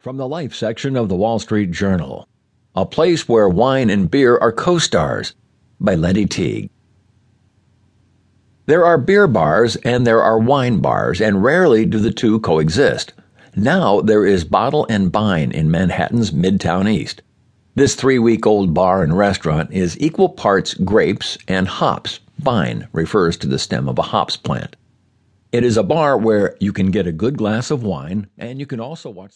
From the Life section of the Wall Street Journal A Place Where Wine and Beer Are Co Stars by Lettie Teague. There are beer bars and there are wine bars, and rarely do the two coexist. Now there is Bottle and Bine in Manhattan's Midtown East. This three week old bar and restaurant is equal parts grapes and hops. Bine refers to the stem of a hops plant. It is a bar where you can get a good glass of wine and you can also watch